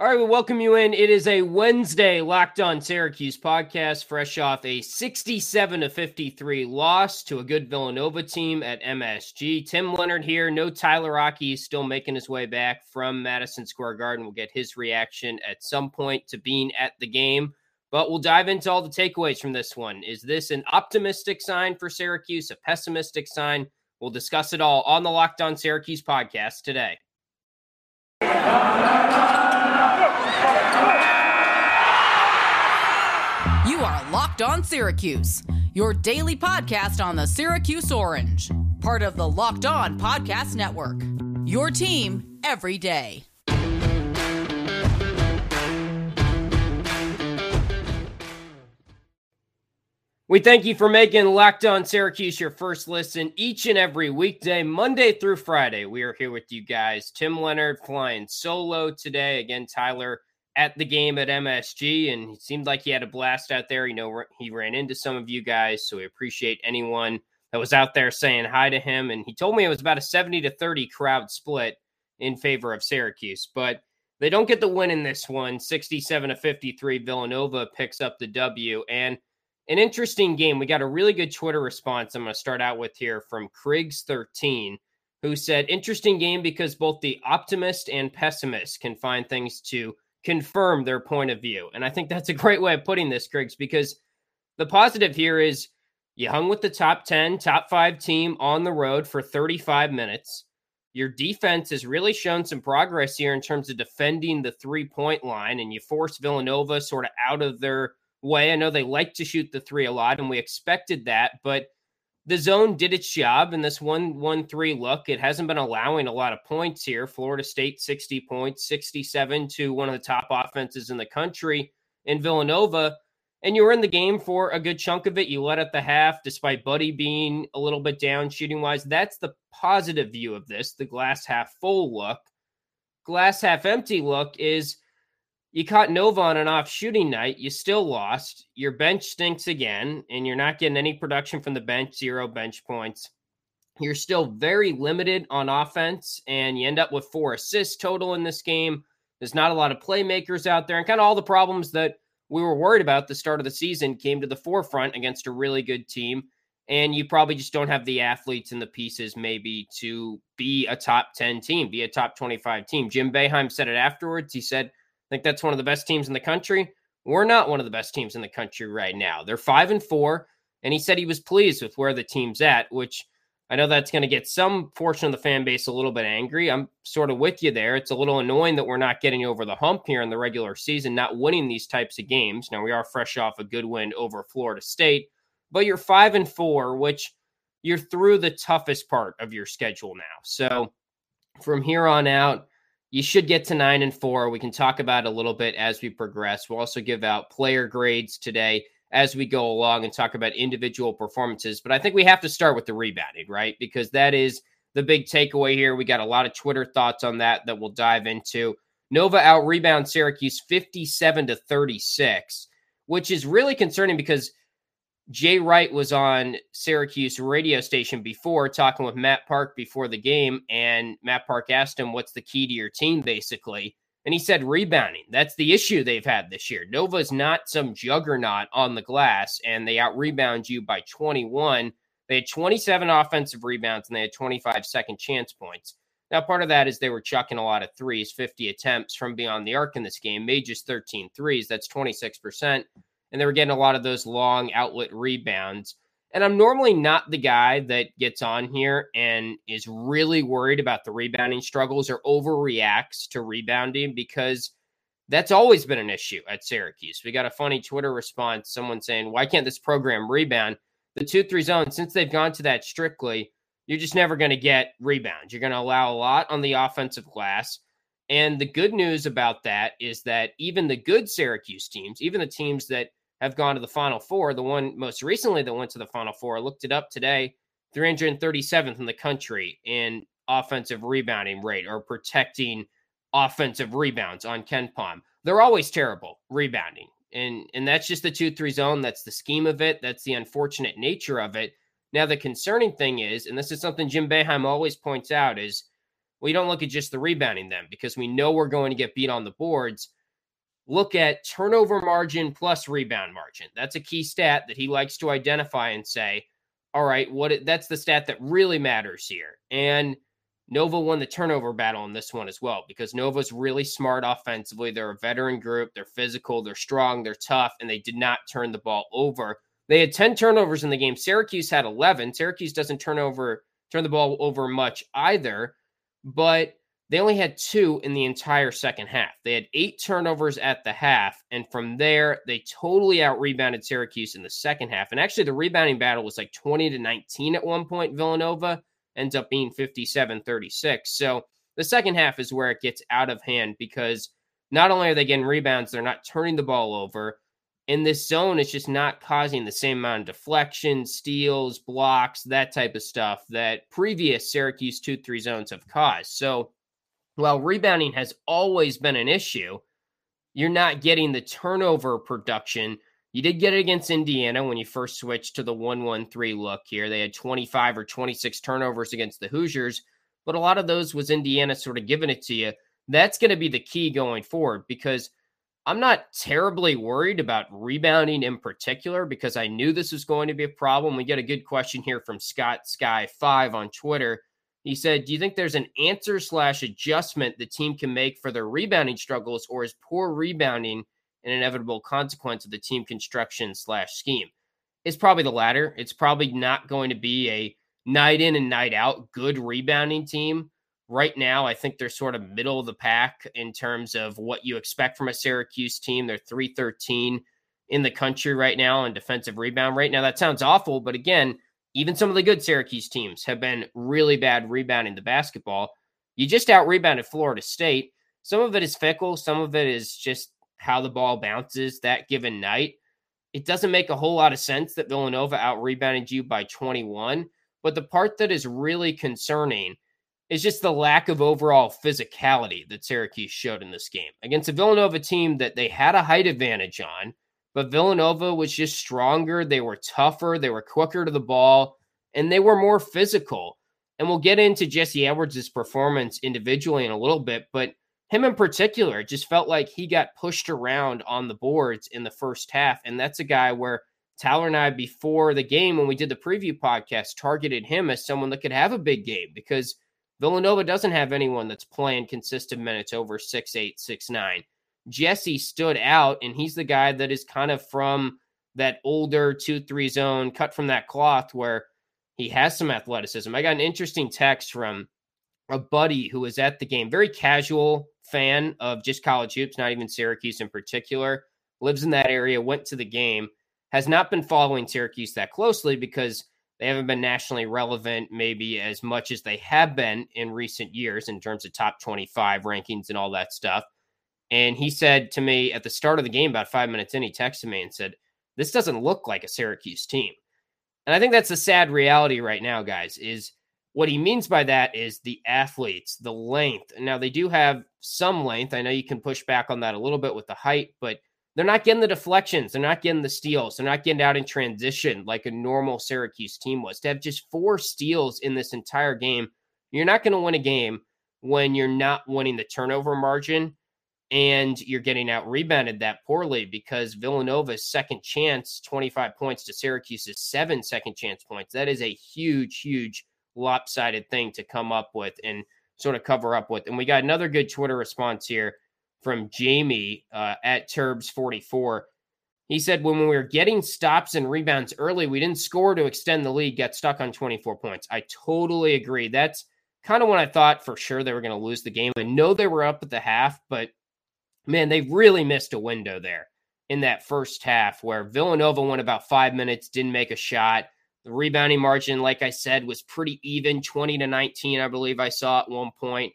All right, we welcome you in. It is a Wednesday Locked On Syracuse podcast, fresh off a 67 to 53 loss to a good Villanova team at MSG. Tim Leonard here. No Tyler Rocky still making his way back from Madison Square Garden. We'll get his reaction at some point to being at the game, but we'll dive into all the takeaways from this one. Is this an optimistic sign for Syracuse, a pessimistic sign? We'll discuss it all on the Locked On Syracuse podcast today. Are Locked On Syracuse, your daily podcast on the Syracuse Orange, part of the Locked On Podcast Network. Your team every day. We thank you for making Locked On Syracuse your first listen each and every weekday, Monday through Friday. We are here with you guys. Tim Leonard flying solo today. Again, Tyler at the game at MSG, and it seemed like he had a blast out there. You know, he ran into some of you guys, so we appreciate anyone that was out there saying hi to him. And he told me it was about a 70 to 30 crowd split in favor of Syracuse, but they don't get the win in this one. 67 to 53, Villanova picks up the W. And an interesting game. We got a really good Twitter response. I'm going to start out with here from Kriegs13, who said, Interesting game because both the optimist and pessimist can find things to confirm their point of view. And I think that's a great way of putting this, Kriegs, because the positive here is you hung with the top 10, top five team on the road for 35 minutes. Your defense has really shown some progress here in terms of defending the three point line, and you force Villanova sort of out of their way. I know they like to shoot the three a lot, and we expected that, but the zone did its job in this one one three look. It hasn't been allowing a lot of points here. Florida State 60 points, 67 to one of the top offenses in the country in Villanova. And you were in the game for a good chunk of it. You led at the half, despite Buddy being a little bit down shooting wise. That's the positive view of this, the glass half full look. Glass half empty look is you caught Nova on an off shooting night. You still lost. Your bench stinks again, and you're not getting any production from the bench, zero bench points. You're still very limited on offense, and you end up with four assists total in this game. There's not a lot of playmakers out there, and kind of all the problems that we were worried about the start of the season came to the forefront against a really good team. And you probably just don't have the athletes and the pieces, maybe, to be a top 10 team, be a top 25 team. Jim Boeheim said it afterwards. He said, think that's one of the best teams in the country. We're not one of the best teams in the country right now. They're five and four, and he said he was pleased with where the team's at, which I know that's going to get some portion of the fan base a little bit angry. I'm sort of with you there. It's a little annoying that we're not getting over the hump here in the regular season, not winning these types of games. Now we are fresh off a good win over Florida State, but you're five and four, which you're through the toughest part of your schedule now. So from here on out, you should get to nine and four. We can talk about a little bit as we progress. We'll also give out player grades today as we go along and talk about individual performances. But I think we have to start with the rebounding, right? Because that is the big takeaway here. We got a lot of Twitter thoughts on that that we'll dive into. Nova out rebound Syracuse 57 to 36, which is really concerning because Jay Wright was on Syracuse radio station before talking with Matt Park before the game, and Matt Park asked him, What's the key to your team, basically? And he said, Rebounding. That's the issue they've had this year. Nova's not some juggernaut on the glass, and they out rebound you by 21. They had 27 offensive rebounds and they had 25 second chance points. Now, part of that is they were chucking a lot of threes, 50 attempts from beyond the arc in this game, made just 13 threes. That's 26% and they were getting a lot of those long outlet rebounds. And I'm normally not the guy that gets on here and is really worried about the rebounding struggles or overreacts to rebounding because that's always been an issue at Syracuse. We got a funny Twitter response, someone saying, Why can't this program rebound? The 2 3 zone, since they've gone to that strictly, you're just never going to get rebounds. You're going to allow a lot on the offensive glass. And the good news about that is that even the good Syracuse teams, even the teams that have gone to the Final Four. The one most recently that went to the Final Four, I looked it up today, 337th in the country in offensive rebounding rate or protecting offensive rebounds on KenPom. They're always terrible rebounding. And and that's just the 2-3 zone. That's the scheme of it. That's the unfortunate nature of it. Now the concerning thing is, and this is something Jim Boeheim always points out, is we don't look at just the rebounding then because we know we're going to get beat on the boards. Look at turnover margin plus rebound margin. That's a key stat that he likes to identify and say, all right, what it, that's the stat that really matters here. And Nova won the turnover battle in this one as well because Nova's really smart offensively. They're a veteran group, they're physical, they're strong, they're tough, and they did not turn the ball over. They had 10 turnovers in the game. Syracuse had 11. Syracuse doesn't turn over turn the ball over much either, but they only had two in the entire second half. They had eight turnovers at the half, and from there they totally out rebounded Syracuse in the second half. And actually, the rebounding battle was like 20 to 19 at one point. Villanova ends up being 57 36. So the second half is where it gets out of hand because not only are they getting rebounds, they're not turning the ball over in this zone, it's just not causing the same amount of deflection, steals, blocks, that type of stuff that previous Syracuse 2 3 zones have caused. So while rebounding has always been an issue, you're not getting the turnover production. You did get it against Indiana when you first switched to the 1 1 3 look here. They had 25 or 26 turnovers against the Hoosiers, but a lot of those was Indiana sort of giving it to you. That's going to be the key going forward because I'm not terribly worried about rebounding in particular because I knew this was going to be a problem. We get a good question here from Scott Sky Five on Twitter. He said, "Do you think there's an answer slash adjustment the team can make for their rebounding struggles, or is poor rebounding an inevitable consequence of the team construction slash scheme?" It's probably the latter. It's probably not going to be a night in and night out good rebounding team right now, I think they're sort of middle of the pack in terms of what you expect from a Syracuse team. They're 313 in the country right now in defensive rebound rate. Now, that sounds awful, but again, even some of the good Syracuse teams have been really bad rebounding the basketball. You just out rebounded Florida State. Some of it is fickle, some of it is just how the ball bounces that given night. It doesn't make a whole lot of sense that Villanova out rebounded you by 21. But the part that is really concerning is just the lack of overall physicality that Syracuse showed in this game against a Villanova team that they had a height advantage on, but Villanova was just stronger. They were tougher, they were quicker to the ball, and they were more physical. And we'll get into Jesse Edwards' performance individually in a little bit, but him in particular, just felt like he got pushed around on the boards in the first half. And that's a guy where Tyler and I, before the game, when we did the preview podcast, targeted him as someone that could have a big game because – Villanova doesn't have anyone that's playing consistent minutes over six eight, six nine. Jesse stood out, and he's the guy that is kind of from that older 2 3 zone, cut from that cloth where he has some athleticism. I got an interesting text from a buddy who was at the game, very casual fan of just college hoops, not even Syracuse in particular, lives in that area, went to the game, has not been following Syracuse that closely because they haven't been nationally relevant, maybe as much as they have been in recent years in terms of top 25 rankings and all that stuff. And he said to me at the start of the game, about five minutes in, he texted me and said, This doesn't look like a Syracuse team. And I think that's the sad reality right now, guys, is what he means by that is the athletes, the length. Now, they do have some length. I know you can push back on that a little bit with the height, but they're not getting the deflections. They're not getting the steals. They're not getting out in transition like a normal Syracuse team was. To have just four steals in this entire game, you're not going to win a game when you're not winning the turnover margin and you're getting out rebounded that poorly because Villanova's second chance, 25 points to Syracuse's seven second chance points. That is a huge, huge lopsided thing to come up with and sort of cover up with. And we got another good Twitter response here from Jamie uh, at Turbs44. He said, when we were getting stops and rebounds early, we didn't score to extend the lead, get stuck on 24 points. I totally agree. That's kind of when I thought for sure they were going to lose the game. I know they were up at the half, but man, they really missed a window there in that first half where Villanova went about five minutes, didn't make a shot. The rebounding margin, like I said, was pretty even 20 to 19, I believe I saw at one point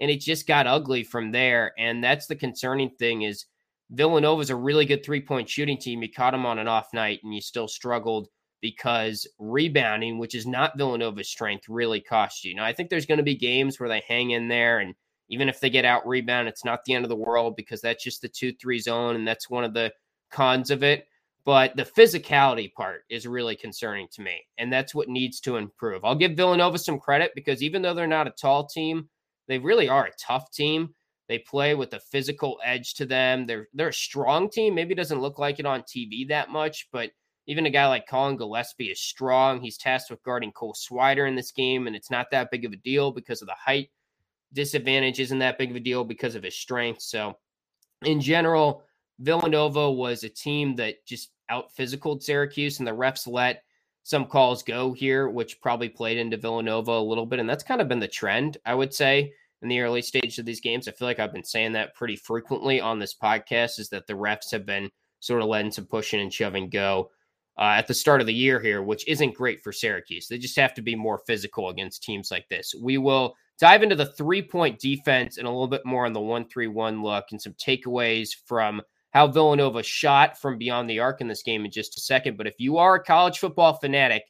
and it just got ugly from there. And that's the concerning thing is Villanova's a really good three point shooting team. You caught them on an off night, and you still struggled because rebounding, which is not Villanova's strength, really cost you. Now I think there's going to be games where they hang in there, and even if they get out rebound, it's not the end of the world because that's just the two three zone, and that's one of the cons of it. But the physicality part is really concerning to me, and that's what needs to improve. I'll give Villanova some credit because even though they're not a tall team, they really are a tough team. They play with a physical edge to them. They're they're a strong team. Maybe doesn't look like it on TV that much, but even a guy like Collin Gillespie is strong. He's tasked with guarding Cole Swider in this game, and it's not that big of a deal because of the height disadvantage. Isn't that big of a deal because of his strength? So, in general, Villanova was a team that just out physicaled Syracuse, and the refs let some calls go here, which probably played into Villanova a little bit. And that's kind of been the trend, I would say, in the early stage of these games. I feel like I've been saying that pretty frequently on this podcast is that the refs have been sort of letting some pushing and shoving go uh, at the start of the year here, which isn't great for Syracuse. They just have to be more physical against teams like this. We will dive into the three point defense and a little bit more on the 1 3 1 look and some takeaways from how Villanova shot from beyond the arc in this game in just a second. But if you are a college football fanatic,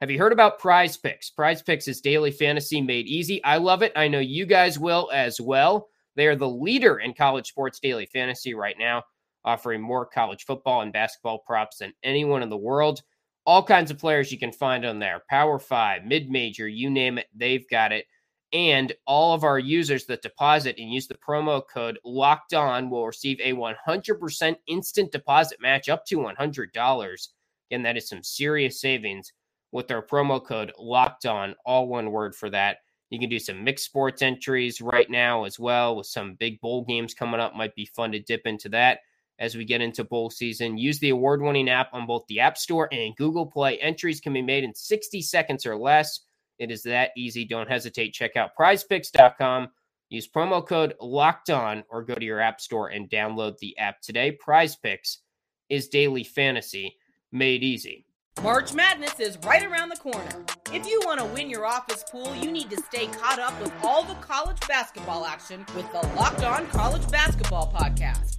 have you heard about Prize Picks? Prize Picks is daily fantasy made easy. I love it. I know you guys will as well. They are the leader in college sports daily fantasy right now, offering more college football and basketball props than anyone in the world. All kinds of players you can find on there Power Five, mid major, you name it, they've got it. And all of our users that deposit and use the promo code locked on will receive a 100% instant deposit match up to $100. Again, that is some serious savings with our promo code locked on, all one word for that. You can do some mixed sports entries right now as well with some big bowl games coming up. Might be fun to dip into that as we get into bowl season. Use the award winning app on both the App Store and Google Play. Entries can be made in 60 seconds or less. It is that easy. Don't hesitate. Check out prizepicks.com. Use promo code locked on or go to your app store and download the app today. Prize Picks is daily fantasy made easy. March Madness is right around the corner. If you want to win your office pool, you need to stay caught up with all the college basketball action with the Locked On College Basketball Podcast.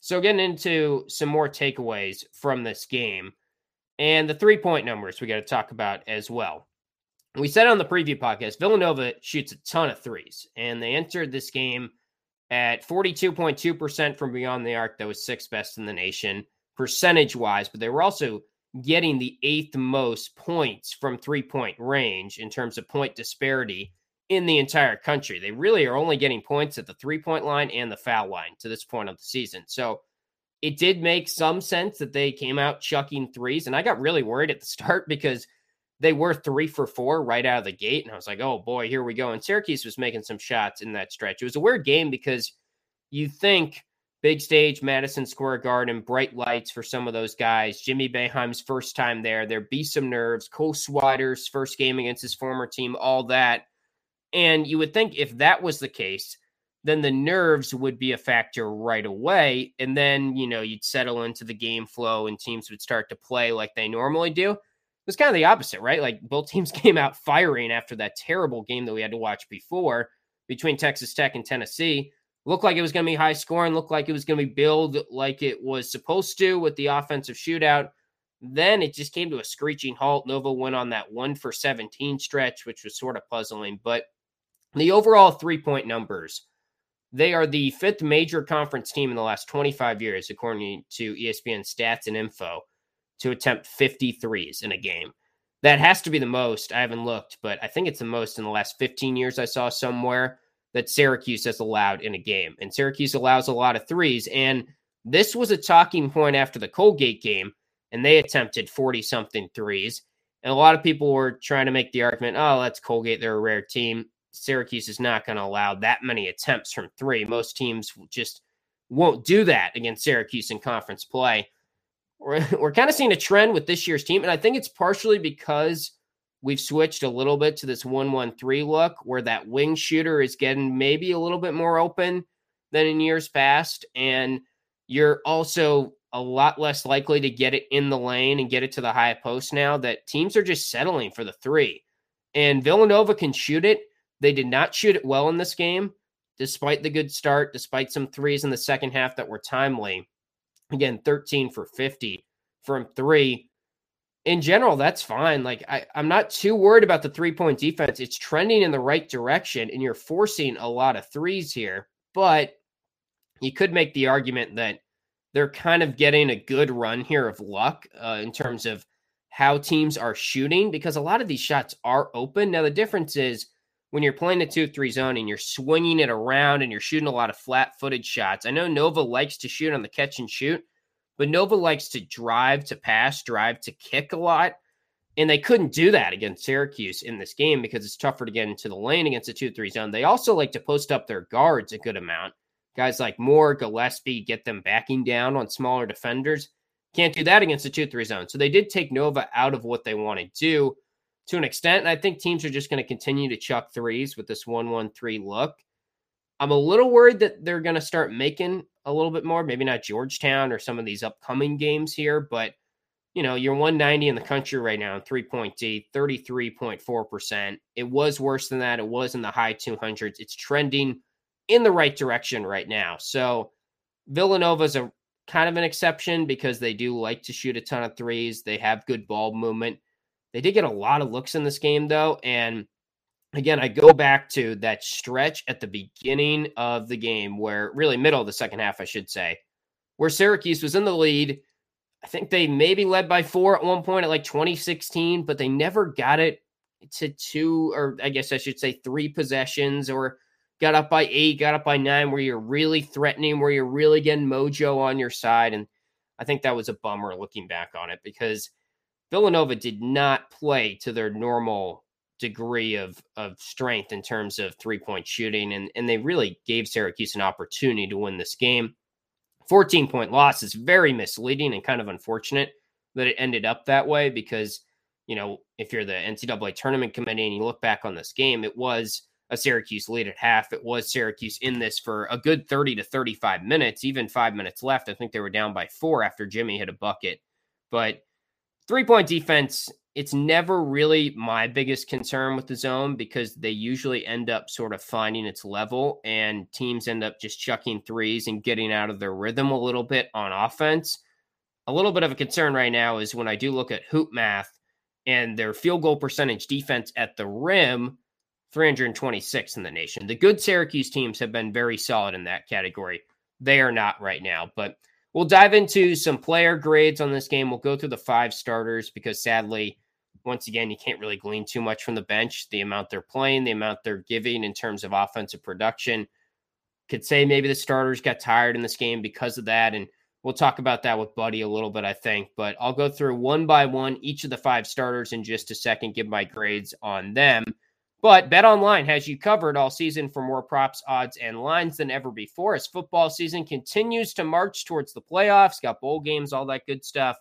So, getting into some more takeaways from this game and the three point numbers we got to talk about as well. We said on the preview podcast, Villanova shoots a ton of threes, and they entered this game at 42.2% from beyond the arc. That was sixth best in the nation, percentage wise, but they were also getting the eighth most points from three point range in terms of point disparity in the entire country. They really are only getting points at the three point line and the foul line to this point of the season. So it did make some sense that they came out chucking threes. And I got really worried at the start because they were three for four right out of the gate. And I was like, oh boy, here we go. And Syracuse was making some shots in that stretch. It was a weird game because you think big stage, Madison Square Garden, bright lights for some of those guys. Jimmy Boeheim's first time there. There'd be some nerves. Cole Swider's first game against his former team, all that. And you would think if that was the case, then the nerves would be a factor right away. And then, you know, you'd settle into the game flow and teams would start to play like they normally do. It was kind of the opposite, right? Like both teams came out firing after that terrible game that we had to watch before between Texas Tech and Tennessee. Looked like it was going to be high scoring, looked like it was going to be billed like it was supposed to with the offensive shootout. Then it just came to a screeching halt. Nova went on that one for 17 stretch, which was sort of puzzling. But the overall three point numbers, they are the fifth major conference team in the last 25 years, according to ESPN stats and info, to attempt 53s in a game. That has to be the most. I haven't looked, but I think it's the most in the last 15 years I saw somewhere that Syracuse has allowed in a game. And Syracuse allows a lot of threes. And this was a talking point after the Colgate game, and they attempted 40 something threes. And a lot of people were trying to make the argument, oh, that's Colgate. They're a rare team. Syracuse is not going to allow that many attempts from three. Most teams just won't do that against Syracuse in conference play. We're, we're kind of seeing a trend with this year's team, and I think it's partially because we've switched a little bit to this 1 1 3 look where that wing shooter is getting maybe a little bit more open than in years past. And you're also a lot less likely to get it in the lane and get it to the high post now that teams are just settling for the three. And Villanova can shoot it they did not shoot it well in this game. despite the good start, despite some threes in the second half that were timely. Again, 13 for 50 from three. In general, that's fine. Like, I, I'm not too worried about the three point defense. It's trending in the right direction, and you're forcing a lot of threes here. But you could make the argument that they're kind of getting a good run here of luck uh, in terms of how teams are shooting because a lot of these shots are open. Now, the difference is when you're playing the 2 3 zone and you're swinging it around and you're shooting a lot of flat footed shots. I know Nova likes to shoot on the catch and shoot, but Nova likes to drive to pass, drive to kick a lot. And they couldn't do that against Syracuse in this game because it's tougher to get into the lane against a 2 3 zone. They also like to post up their guards a good amount. Guys like Moore, Gillespie, get them backing down on smaller defenders. Can't do that against a 2 3 zone. So they did take Nova out of what they want to do to an extent. And I think teams are just going to continue to chuck threes with this 1 1 3 look. I'm a little worried that they're going to start making a little bit more, maybe not Georgetown or some of these upcoming games here, but you know, you're 190 in the country right now, in three point D, 33.4%. It was worse than that. It was in the high 200s. It's trending in the right direction right now. So Villanova's a kind of an exception because they do like to shoot a ton of threes. They have good ball movement. They did get a lot of looks in this game, though. And again, I go back to that stretch at the beginning of the game where, really, middle of the second half, I should say, where Syracuse was in the lead. I think they maybe led by four at one point at like 2016, but they never got it to two, or I guess I should say three possessions or got up by eight, got up by nine, where you're really threatening, where you're really getting mojo on your side. And I think that was a bummer looking back on it because Villanova did not play to their normal degree of of strength in terms of three point shooting, and and they really gave Syracuse an opportunity to win this game. 14 point loss is very misleading and kind of unfortunate that it ended up that way because you know if you're the NCAA tournament committee and you look back on this game, it was a Syracuse lead at half. It was Syracuse in this for a good 30 to 35 minutes, even five minutes left. I think they were down by four after Jimmy hit a bucket. But three point defense, it's never really my biggest concern with the zone because they usually end up sort of finding its level and teams end up just chucking threes and getting out of their rhythm a little bit on offense. A little bit of a concern right now is when I do look at hoop math and their field goal percentage defense at the rim 326 in the nation. The good Syracuse teams have been very solid in that category. They are not right now, but we'll dive into some player grades on this game. We'll go through the five starters because sadly, once again, you can't really glean too much from the bench. The amount they're playing, the amount they're giving in terms of offensive production. Could say maybe the starters got tired in this game because of that. And we'll talk about that with Buddy a little bit, I think. But I'll go through one by one each of the five starters in just a second, give my grades on them. But Bet Online has you covered all season for more props, odds, and lines than ever before as football season continues to march towards the playoffs, got bowl games, all that good stuff.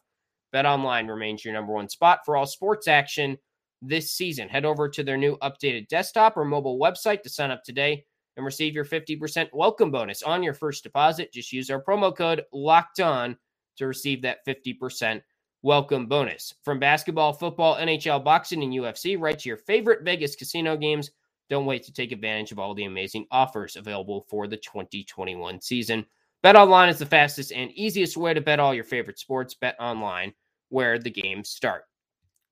Bet Online remains your number one spot for all sports action this season. Head over to their new updated desktop or mobile website to sign up today and receive your 50% welcome bonus on your first deposit. Just use our promo code locked on to receive that 50% welcome bonus. From basketball, football, NHL, boxing, and UFC, right to your favorite Vegas casino games. Don't wait to take advantage of all the amazing offers available for the 2021 season. Bet online is the fastest and easiest way to bet all your favorite sports. Bet online, where the games start.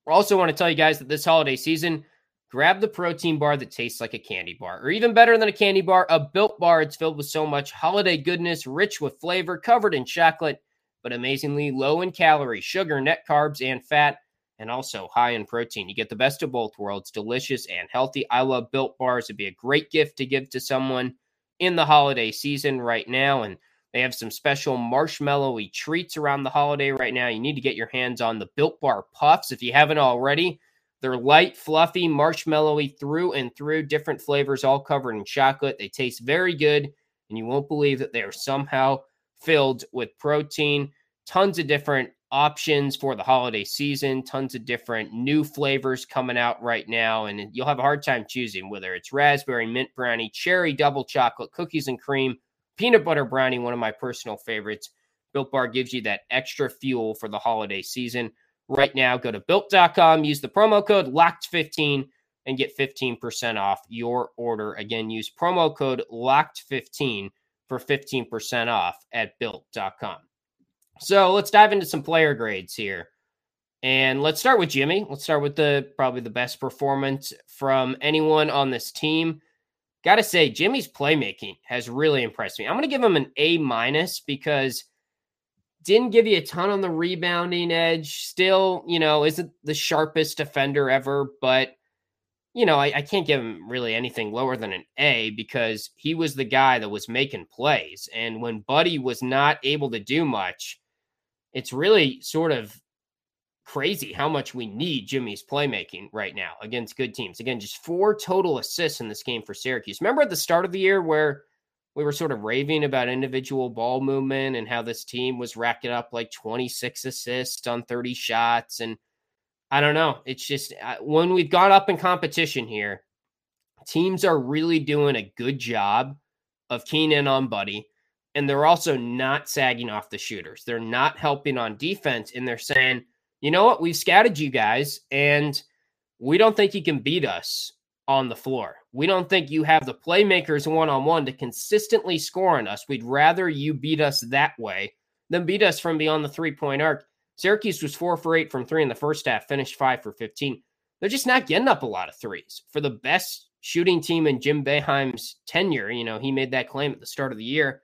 Also want to tell you guys that this holiday season, grab the protein bar that tastes like a candy bar, or even better than a candy bar, a built bar. It's filled with so much holiday goodness, rich with flavor, covered in chocolate but amazingly low in calories, sugar, net carbs, and fat, and also high in protein. You get the best of both worlds, delicious and healthy. I love built bars. It'd be a great gift to give to someone in the holiday season right now. And they have some special marshmallowy treats around the holiday right now. You need to get your hands on the Built Bar Puffs if you haven't already. They're light, fluffy, marshmallowy through and through, different flavors, all covered in chocolate. They taste very good, and you won't believe that they are somehow filled with protein. Tons of different options for the holiday season, tons of different new flavors coming out right now. And you'll have a hard time choosing whether it's raspberry, mint brownie, cherry, double chocolate, cookies and cream, peanut butter brownie, one of my personal favorites. Built Bar gives you that extra fuel for the holiday season. Right now, go to built.com, use the promo code LOCKED15 and get 15% off your order. Again, use promo code LOCKED15 for 15% off at built.com. So let's dive into some player grades here. And let's start with Jimmy. Let's start with the probably the best performance from anyone on this team. Got to say, Jimmy's playmaking has really impressed me. I'm going to give him an A minus because didn't give you a ton on the rebounding edge. Still, you know, isn't the sharpest defender ever, but you know, I, I, can't give him really anything lower than an A because he was the guy that was making plays. And when Buddy was not able to do much, it's really sort of crazy how much we need Jimmy's playmaking right now against good teams. Again, just four total assists in this game for Syracuse. Remember at the start of the year where we were sort of raving about individual ball movement and how this team was racking up like 26 assists on 30 shots and I don't know. It's just uh, when we've got up in competition here, teams are really doing a good job of keying in on Buddy. And they're also not sagging off the shooters. They're not helping on defense. And they're saying, you know what? We've scouted you guys, and we don't think you can beat us on the floor. We don't think you have the playmakers one on one to consistently score on us. We'd rather you beat us that way than beat us from beyond the three point arc. Syracuse was four for eight from three in the first half, finished five for 15. They're just not getting up a lot of threes. For the best shooting team in Jim Boeheim's tenure, you know, he made that claim at the start of the year.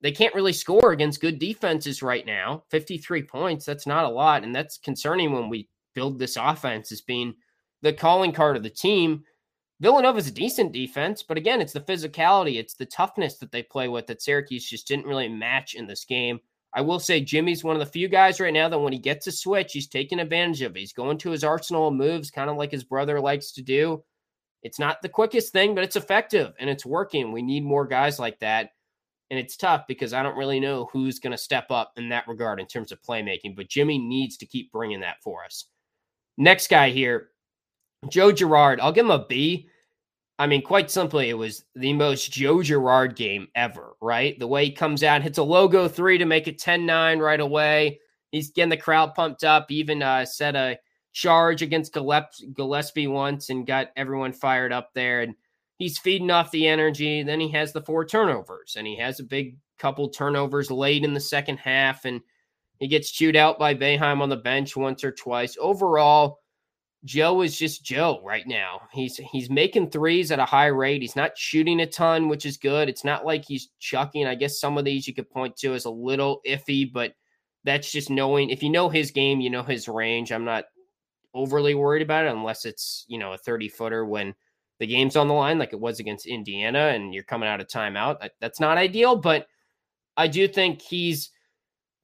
They can't really score against good defenses right now. 53 points, that's not a lot. And that's concerning when we build this offense as being the calling card of the team. Villanova is a decent defense, but again, it's the physicality, it's the toughness that they play with that Syracuse just didn't really match in this game. I will say Jimmy's one of the few guys right now that when he gets a switch, he's taking advantage of it. He's going to his arsenal of moves, kind of like his brother likes to do. It's not the quickest thing, but it's effective and it's working. We need more guys like that. And it's tough because I don't really know who's going to step up in that regard in terms of playmaking, but Jimmy needs to keep bringing that for us. Next guy here, Joe Girard. I'll give him a B I mean, quite simply, it was the most Joe Girard game ever, right? The way he comes out, hits a logo three to make it 10 9 right away. He's getting the crowd pumped up, even uh, set a charge against Gillespie once and got everyone fired up there. And he's feeding off the energy. Then he has the four turnovers and he has a big couple turnovers late in the second half. And he gets chewed out by Boeheim on the bench once or twice. Overall, Joe is just Joe right now. He's he's making threes at a high rate. He's not shooting a ton, which is good. It's not like he's chucking. I guess some of these you could point to as a little iffy, but that's just knowing if you know his game, you know his range. I'm not overly worried about it unless it's, you know, a 30 footer when the game's on the line like it was against Indiana and you're coming out of timeout. That's not ideal, but I do think he's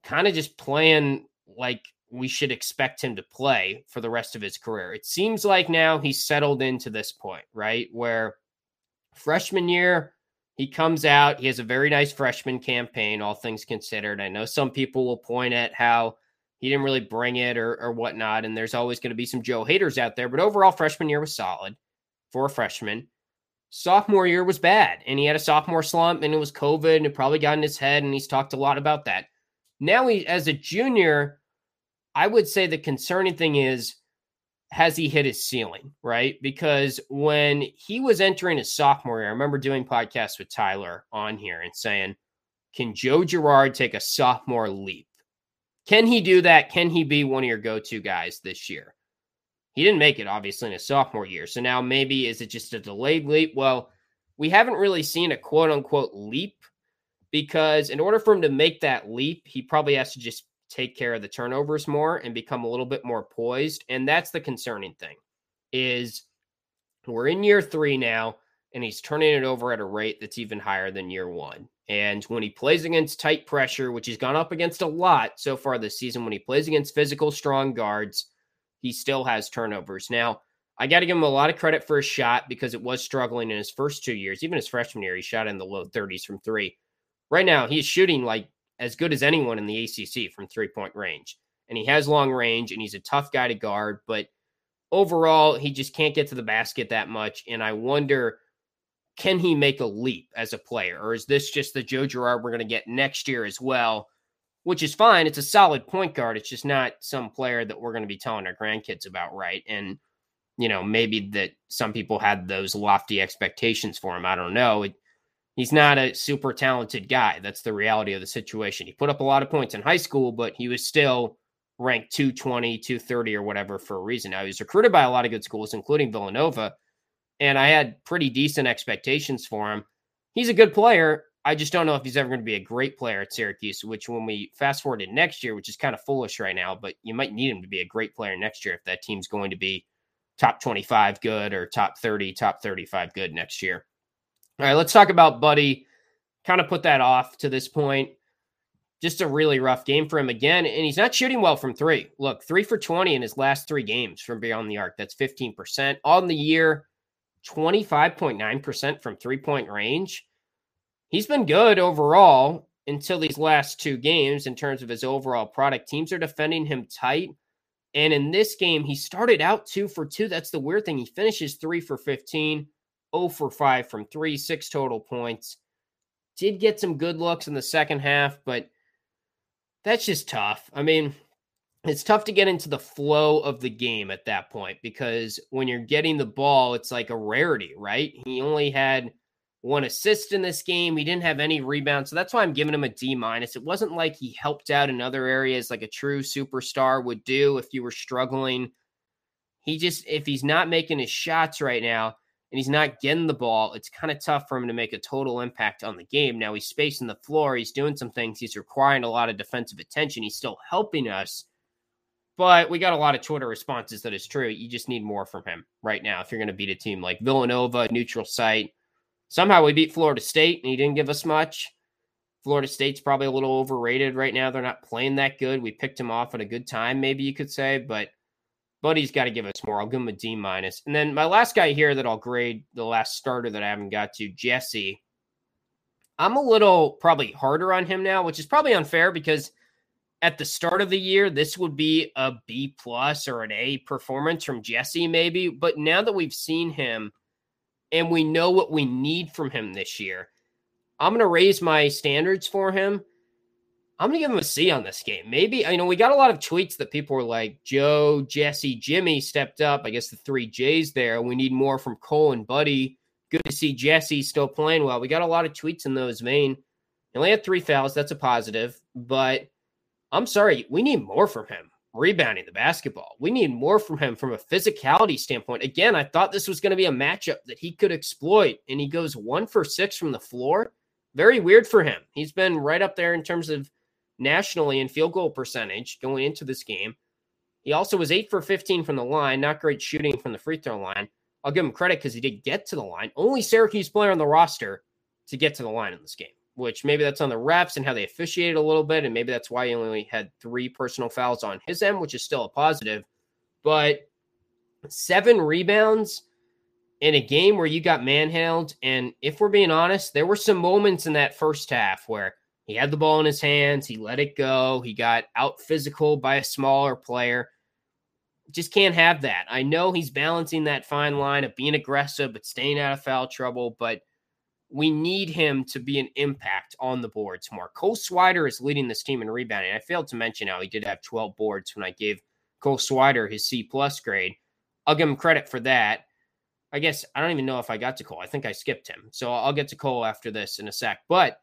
kind of just playing like we should expect him to play for the rest of his career. It seems like now he's settled into this point, right? Where freshman year, he comes out, he has a very nice freshman campaign, all things considered. I know some people will point at how he didn't really bring it or, or whatnot, and there's always going to be some Joe haters out there, but overall, freshman year was solid for a freshman. Sophomore year was bad, and he had a sophomore slump, and it was COVID, and it probably got in his head, and he's talked a lot about that. Now, he, as a junior, I would say the concerning thing is has he hit his ceiling, right? Because when he was entering his sophomore year, I remember doing podcasts with Tyler on here and saying, Can Joe Girard take a sophomore leap? Can he do that? Can he be one of your go to guys this year? He didn't make it, obviously, in his sophomore year. So now maybe is it just a delayed leap? Well, we haven't really seen a quote unquote leap because in order for him to make that leap, he probably has to just take care of the turnovers more and become a little bit more poised. And that's the concerning thing is we're in year three now, and he's turning it over at a rate that's even higher than year one. And when he plays against tight pressure, which he's gone up against a lot so far this season, when he plays against physical, strong guards, he still has turnovers. Now, I got to give him a lot of credit for his shot because it was struggling in his first two years. Even his freshman year, he shot in the low 30s from three. Right now, he's shooting like as good as anyone in the ACC from three point range. And he has long range and he's a tough guy to guard, but overall, he just can't get to the basket that much. And I wonder can he make a leap as a player? Or is this just the Joe Girard we're going to get next year as well? Which is fine. It's a solid point guard. It's just not some player that we're going to be telling our grandkids about, right? And you know, maybe that some people had those lofty expectations for him. I don't know. It, he's not a super talented guy. That's the reality of the situation. He put up a lot of points in high school, but he was still ranked 220, 230 or whatever for a reason. Now, he was recruited by a lot of good schools, including Villanova, and I had pretty decent expectations for him. He's a good player. I just don't know if he's ever going to be a great player at Syracuse, which when we fast forward to next year, which is kind of foolish right now, but you might need him to be a great player next year if that team's going to be top 25 good or top 30, top 35 good next year. All right, let's talk about Buddy. Kind of put that off to this point. Just a really rough game for him again. And he's not shooting well from three. Look, three for 20 in his last three games from beyond the arc. That's 15%. On the year, 25.9% from three point range. He's been good overall until these last two games in terms of his overall product. Teams are defending him tight. And in this game, he started out two for two. That's the weird thing. He finishes three for 15, 0 for five from three, six total points. Did get some good looks in the second half, but that's just tough. I mean, it's tough to get into the flow of the game at that point because when you're getting the ball, it's like a rarity, right? He only had one assist in this game. He didn't have any rebounds. So that's why I'm giving him a D minus. It wasn't like he helped out in other areas like a true superstar would do if you were struggling. He just, if he's not making his shots right now and he's not getting the ball, it's kind of tough for him to make a total impact on the game. Now he's spacing the floor. He's doing some things. He's requiring a lot of defensive attention. He's still helping us. But we got a lot of Twitter responses that is true. You just need more from him right now if you're going to beat a team like Villanova, neutral site Somehow we beat Florida State and he didn't give us much. Florida State's probably a little overrated right now. They're not playing that good. We picked him off at a good time, maybe you could say, but Buddy's got to give us more. I'll give him a D minus. And then my last guy here that I'll grade, the last starter that I haven't got to, Jesse. I'm a little probably harder on him now, which is probably unfair because at the start of the year, this would be a B plus or an A performance from Jesse, maybe. But now that we've seen him and we know what we need from him this year. I'm going to raise my standards for him. I'm going to give him a C on this game. Maybe, I know we got a lot of tweets that people were like, Joe, Jesse, Jimmy stepped up. I guess the three J's there. We need more from Cole and Buddy. Good to see Jesse still playing well. We got a lot of tweets in those vein. He only had three fouls. That's a positive. But I'm sorry, we need more from him rebounding the basketball. We need more from him from a physicality standpoint. Again, I thought this was going to be a matchup that he could exploit, and he goes one for six from the floor. Very weird for him. He's been right up there in terms of nationally in field goal percentage going into this game. He also was eight for 15 from the line, not great shooting from the free throw line. I'll give him credit because he did get to the line. Only Syracuse player on the roster to get to the line in this game which maybe that's on the refs and how they officiated a little bit. And maybe that's why he only had three personal fouls on his end, which is still a positive. But seven rebounds in a game where you got manhandled. And if we're being honest, there were some moments in that first half where he had the ball in his hands, he let it go, he got out physical by a smaller player. Just can't have that. I know he's balancing that fine line of being aggressive but staying out of foul trouble, but – we need him to be an impact on the boards more. Cole Swider is leading this team in rebounding. I failed to mention how he did have 12 boards when I gave Cole Swider his C plus grade. I'll give him credit for that. I guess I don't even know if I got to Cole. I think I skipped him. So I'll get to Cole after this in a sec. But,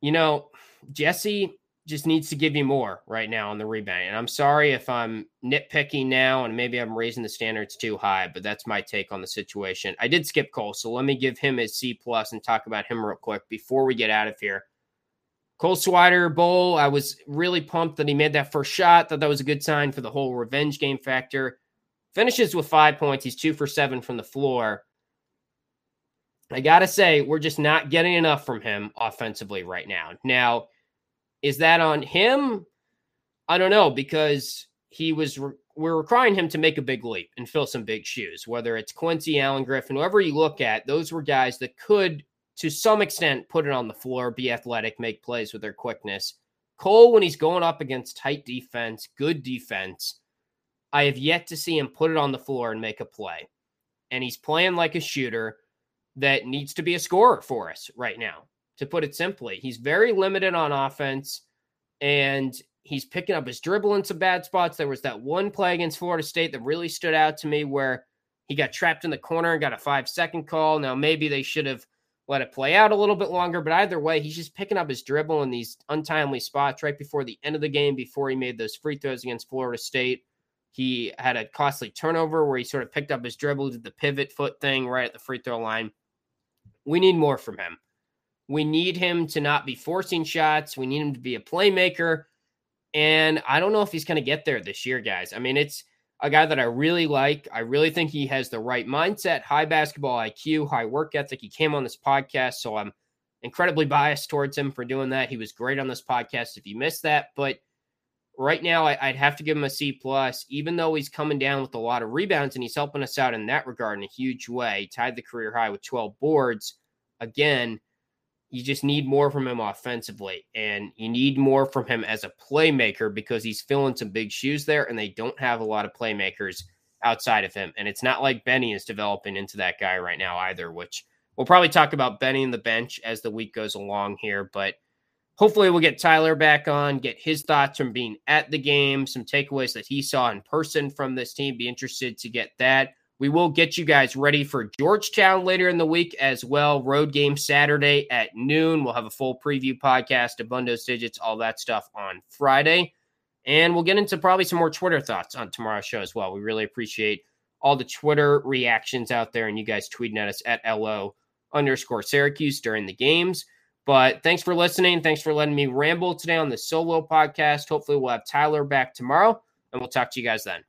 you know, Jesse, just needs to give you more right now on the rebound. And I'm sorry if I'm nitpicking now and maybe I'm raising the standards too high, but that's my take on the situation. I did skip Cole, so let me give him his C plus and talk about him real quick before we get out of here. Cole Swider Bowl, I was really pumped that he made that first shot. Thought that was a good sign for the whole revenge game factor. Finishes with five points. He's two for seven from the floor. I gotta say, we're just not getting enough from him offensively right now. Now, is that on him? I don't know because he was re- we're requiring him to make a big leap and fill some big shoes. Whether it's Quincy, Alan Griffin, whoever you look at, those were guys that could, to some extent, put it on the floor, be athletic, make plays with their quickness. Cole, when he's going up against tight defense, good defense, I have yet to see him put it on the floor and make a play. And he's playing like a shooter that needs to be a scorer for us right now to put it simply. He's very limited on offense and he's picking up his dribble in some bad spots. There was that one play against Florida State that really stood out to me where he got trapped in the corner and got a five second call. Now, maybe they should have let it play out a little bit longer, but either way, he's just picking up his dribble in these untimely spots right before the end of the game, before he made those free throws against Florida State. He had a costly turnover where he sort of picked up his dribble, did the pivot foot thing right at the free throw line. We need more from him. We need him to not be forcing shots. We need him to be a playmaker. And I don't know if he's going to get there this year, guys. I mean, it's a guy that I really like. I really think he has the right mindset, high basketball IQ, high work ethic. He came on this podcast, so I'm incredibly biased towards him for doing that. He was great on this podcast if you missed that. But right now, I'd have to give him a C plus, even though he's coming down with a lot of rebounds and he's helping us out in that regard in a huge way. Tied the career high with 12 boards. Again, you just need more from him offensively and you need more from him as a playmaker because he's filling some big shoes there and they don't have a lot of playmakers outside of him. And it's not like benny is developing into that guy right now either which we'll probably talk about benny in the bench as the week goes along here but hopefully we'll get tyler back on get his thoughts from being at the game some takeaways that he saw in person from this team. Be interested to get that we will get you guys ready for Georgetown later in the week as well. Road game Saturday at noon. We'll have a full preview podcast, Abundos Digits, all that stuff on Friday. And we'll get into probably some more Twitter thoughts on tomorrow's show as well. We really appreciate all the Twitter reactions out there and you guys tweeting at us at LO underscore Syracuse during the games. But thanks for listening. Thanks for letting me ramble today on the solo podcast. Hopefully, we'll have Tyler back tomorrow and we'll talk to you guys then.